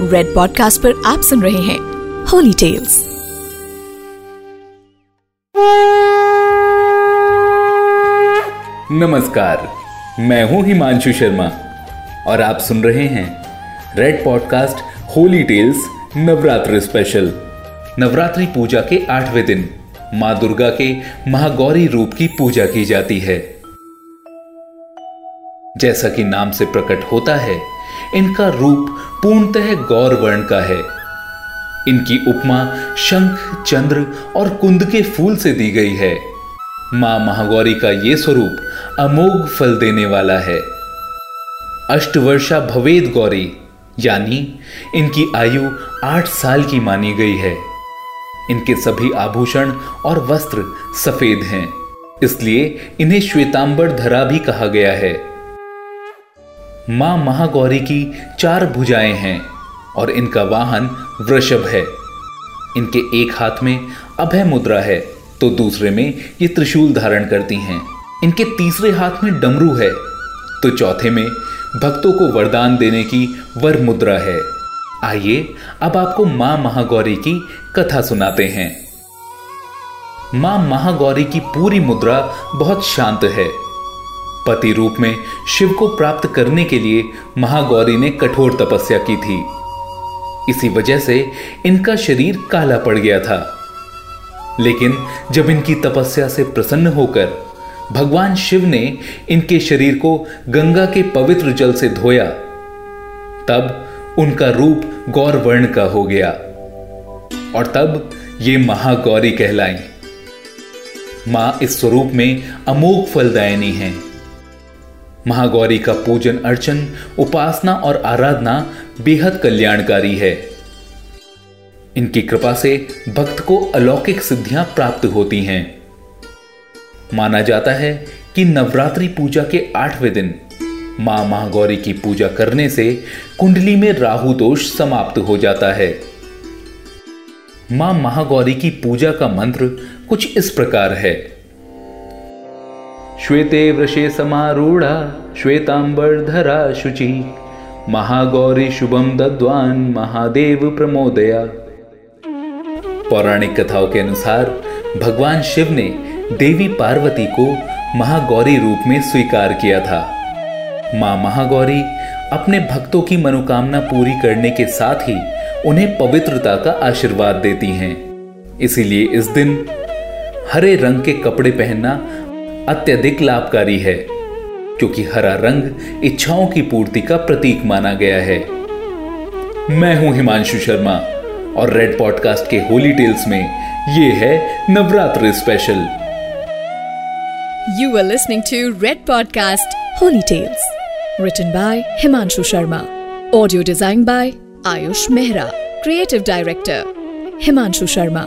Red podcast पर आप सुन रहे हैं होली टेल्स नमस्कार, मैं हूँ हिमांशु शर्मा और आप सुन रहे हैं red podcast holy tales Navratra special Navratri पूजा के आठवें दिन माँ दुर्गा के महागौरी रूप की पूजा की जाती है। जैसा कि नाम से प्रकट होता है इनका रूप पूर्णतः गौर वर्ण का है। इनकी उपमा शंख, चंद्र और कुंद के फूल से दी गई है। माँ महागौरी का यह स्वरूप अमोघ फल देने वाला है। अष्टवर्षा भवेद गौरी, यानी इनकी आयु आठ साल की मानी गई है। इनके सभी आभूषण और वस्त्र सफ़ेद हैं, इसलिए इन्हें श्वेतांबर धरा भी कहा गया है। माँ महागौरी की चार भुजाएँ हैं और इनका वाहन वृषभ है। इनके एक हाथ में अभय मुद्रा है तो दूसरे में ये त्रिशूल धारण करती हैं। इनके तीसरे हाथ में डमरू है तो चौथे में भक्तों को वरदान देने की वर मुद्रा है। आइए, अब आपको माँ महागौरी की कथा सुनाते हैं। माँ महागौरी की पूरी मुद्रा बहुत शांत है। पति रूप में शिव को प्राप्त करने के लिए महागौरी ने कठोर तपस्या की थी। इसी वजह से इनका शरीर काला पड़ गया था। लेकिन जब इनकी तपस्या से प्रसन्न होकर भगवान शिव ने इनके शरीर को गंगा के पवित्र जल से धोया, तब उनका रूप गौर वर्ण का हो गया और तब ये महागौरी कहलाई। माँ इस स्वरूप में अमोघ फलदायनी है। महागौरी का पूजन, अर्चन, उपासना और आराधना बेहद कल्याणकारी है। इनकी कृपा से भक्त को अलौकिक सिद्धियाँ प्राप्त होती हैं। माना जाता है कि नवरात्रि पूजा के आठवें दिन, माँ महागौरी की पूजा करने से कुंडली में राहु दोष समाप्त हो जाता है। माँ महागौरी की पूजा का मंत्र कुछ इस प्रकार है। श्वेते वृषे समारूढ़ा श्वेतांबर धरा शुचि। महागौरी शुभम दद्वान, महादेव प्रमोदया। पौराणिक कथाओं के अनुसार, भगवान शिव ने देवी पार्वती को महागौरी रूप में स्वीकार किया था। माँ महागौरी अपने भक्तों की मनोकामना पूरी करने के साथ ही उन्हें पवित्रता का आशीर्वाद देती हैं। इसीलिए इस दिन हरे रंग के कपड़े पहनना अत्यधिक लाभकारी है, क्योंकि हरा रंग इच्छाओं की पूर्ति का प्रतीक माना गया है। मैं हूँ हिमांशु शर्मा, और रेड पॉडकास्ट के होली टेल्स में ये है Navratra special you are listening to red podcast holy tales written by Himanshu Sharma audio design by Ayush Mehra creative director Himanshu Sharma